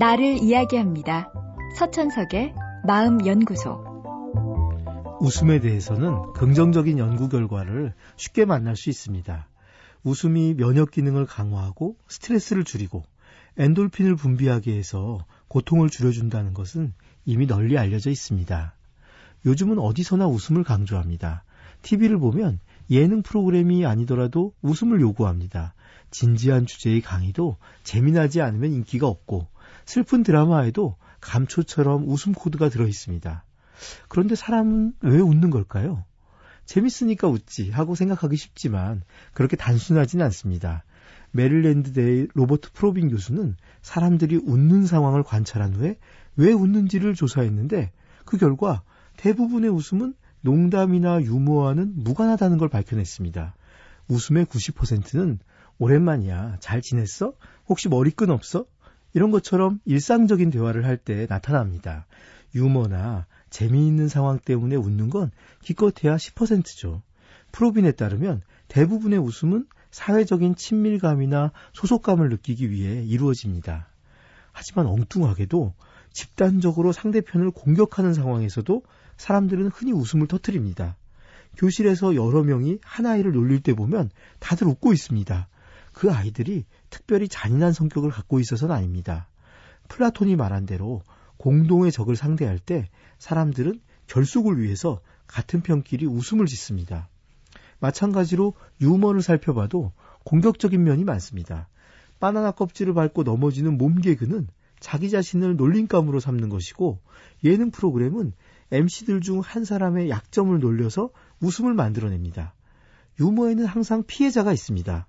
나를 이야기합니다. 서천석의 마음연구소. 웃음에 대해서는 긍정적인 연구 결과를 쉽게 만날 수 있습니다. 웃음이 면역 기능을 강화하고 스트레스를 줄이고 엔돌핀을 분비하게 해서 고통을 줄여준다는 것은 이미 널리 알려져 있습니다. 요즘은 어디서나 웃음을 강조합니다. TV를 보면 예능 프로그램이 아니더라도 웃음을 요구합니다. 진지한 주제의 강의도 재미나지 않으면 인기가 없고 슬픈 드라마에도 감초처럼 웃음 코드가 들어 있습니다. 그런데 사람은 왜 웃는 걸까요? 재밌으니까 웃지 하고 생각하기 쉽지만 그렇게 단순하진 않습니다. 메릴랜드대의 로버트 프로빈 교수는 사람들이 웃는 상황을 관찰한 후에 왜 웃는지를 조사했는데 그 결과 대부분의 웃음은 농담이나 유머와는 무관하다는 걸 밝혀냈습니다. 웃음의 90%는 오랜만이야, 잘 지냈어? 혹시 머리끈 없어? 이런 것처럼 일상적인 대화를 할 때 나타납니다. 유머나 재미있는 상황 때문에 웃는 건 기껏해야 10%죠. 프로빈에 따르면 대부분의 웃음은 사회적인 친밀감이나 소속감을 느끼기 위해 이루어집니다. 하지만 엉뚱하게도 집단적으로 상대편을 공격하는 상황에서도 사람들은 흔히 웃음을 터뜨립니다. 교실에서 여러 명이 한 아이를 놀릴 때 보면 다들 웃고 있습니다. 그 아이들이 특별히 잔인한 성격을 갖고 있어서는 아닙니다. 플라톤이 말한 대로 공동의 적을 상대할 때 사람들은 결속을 위해서 같은 편끼리 웃음을 짓습니다. 마찬가지로 유머를 살펴봐도 공격적인 면이 많습니다. 바나나 껍질을 밟고 넘어지는 몸개그는 자기 자신을 놀림감으로 삼는 것이고 예능 프로그램은 MC들 중 한 사람의 약점을 놀려서 웃음을 만들어냅니다. 유머에는 항상 피해자가 있습니다.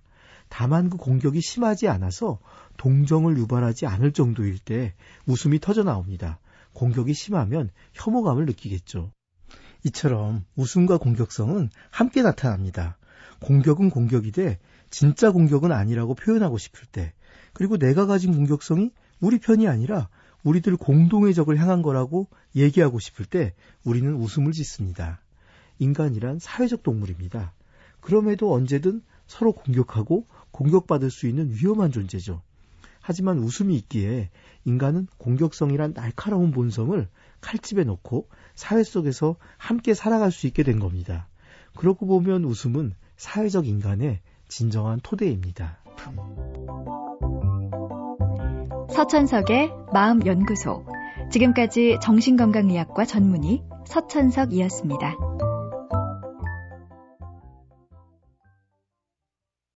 다만 그 공격이 심하지 않아서 동정을 유발하지 않을 정도일 때 웃음이 터져 나옵니다. 공격이 심하면 혐오감을 느끼겠죠. 이처럼 웃음과 공격성은 함께 나타납니다. 공격은 공격이돼 진짜 공격은 아니라고 표현하고 싶을 때, 그리고 내가 가진 공격성이 우리 편이 아니라 우리들 공동의 적을 향한 거라고 얘기하고 싶을 때 우리는 웃음을 짓습니다. 인간이란 사회적 동물입니다. 그럼에도 언제든 서로 공격하고 공격받을 수 있는 위험한 존재죠. 하지만 웃음이 있기에 인간은 공격성이란 날카로운 본성을 칼집에 놓고 사회 속에서 함께 살아갈 수 있게 된 겁니다. 그렇고 보면 웃음은 사회적 인간의 진정한 토대입니다. 서천석의 마음연구소. 지금까지 정신건강의학과 전문의 서천석이었습니다.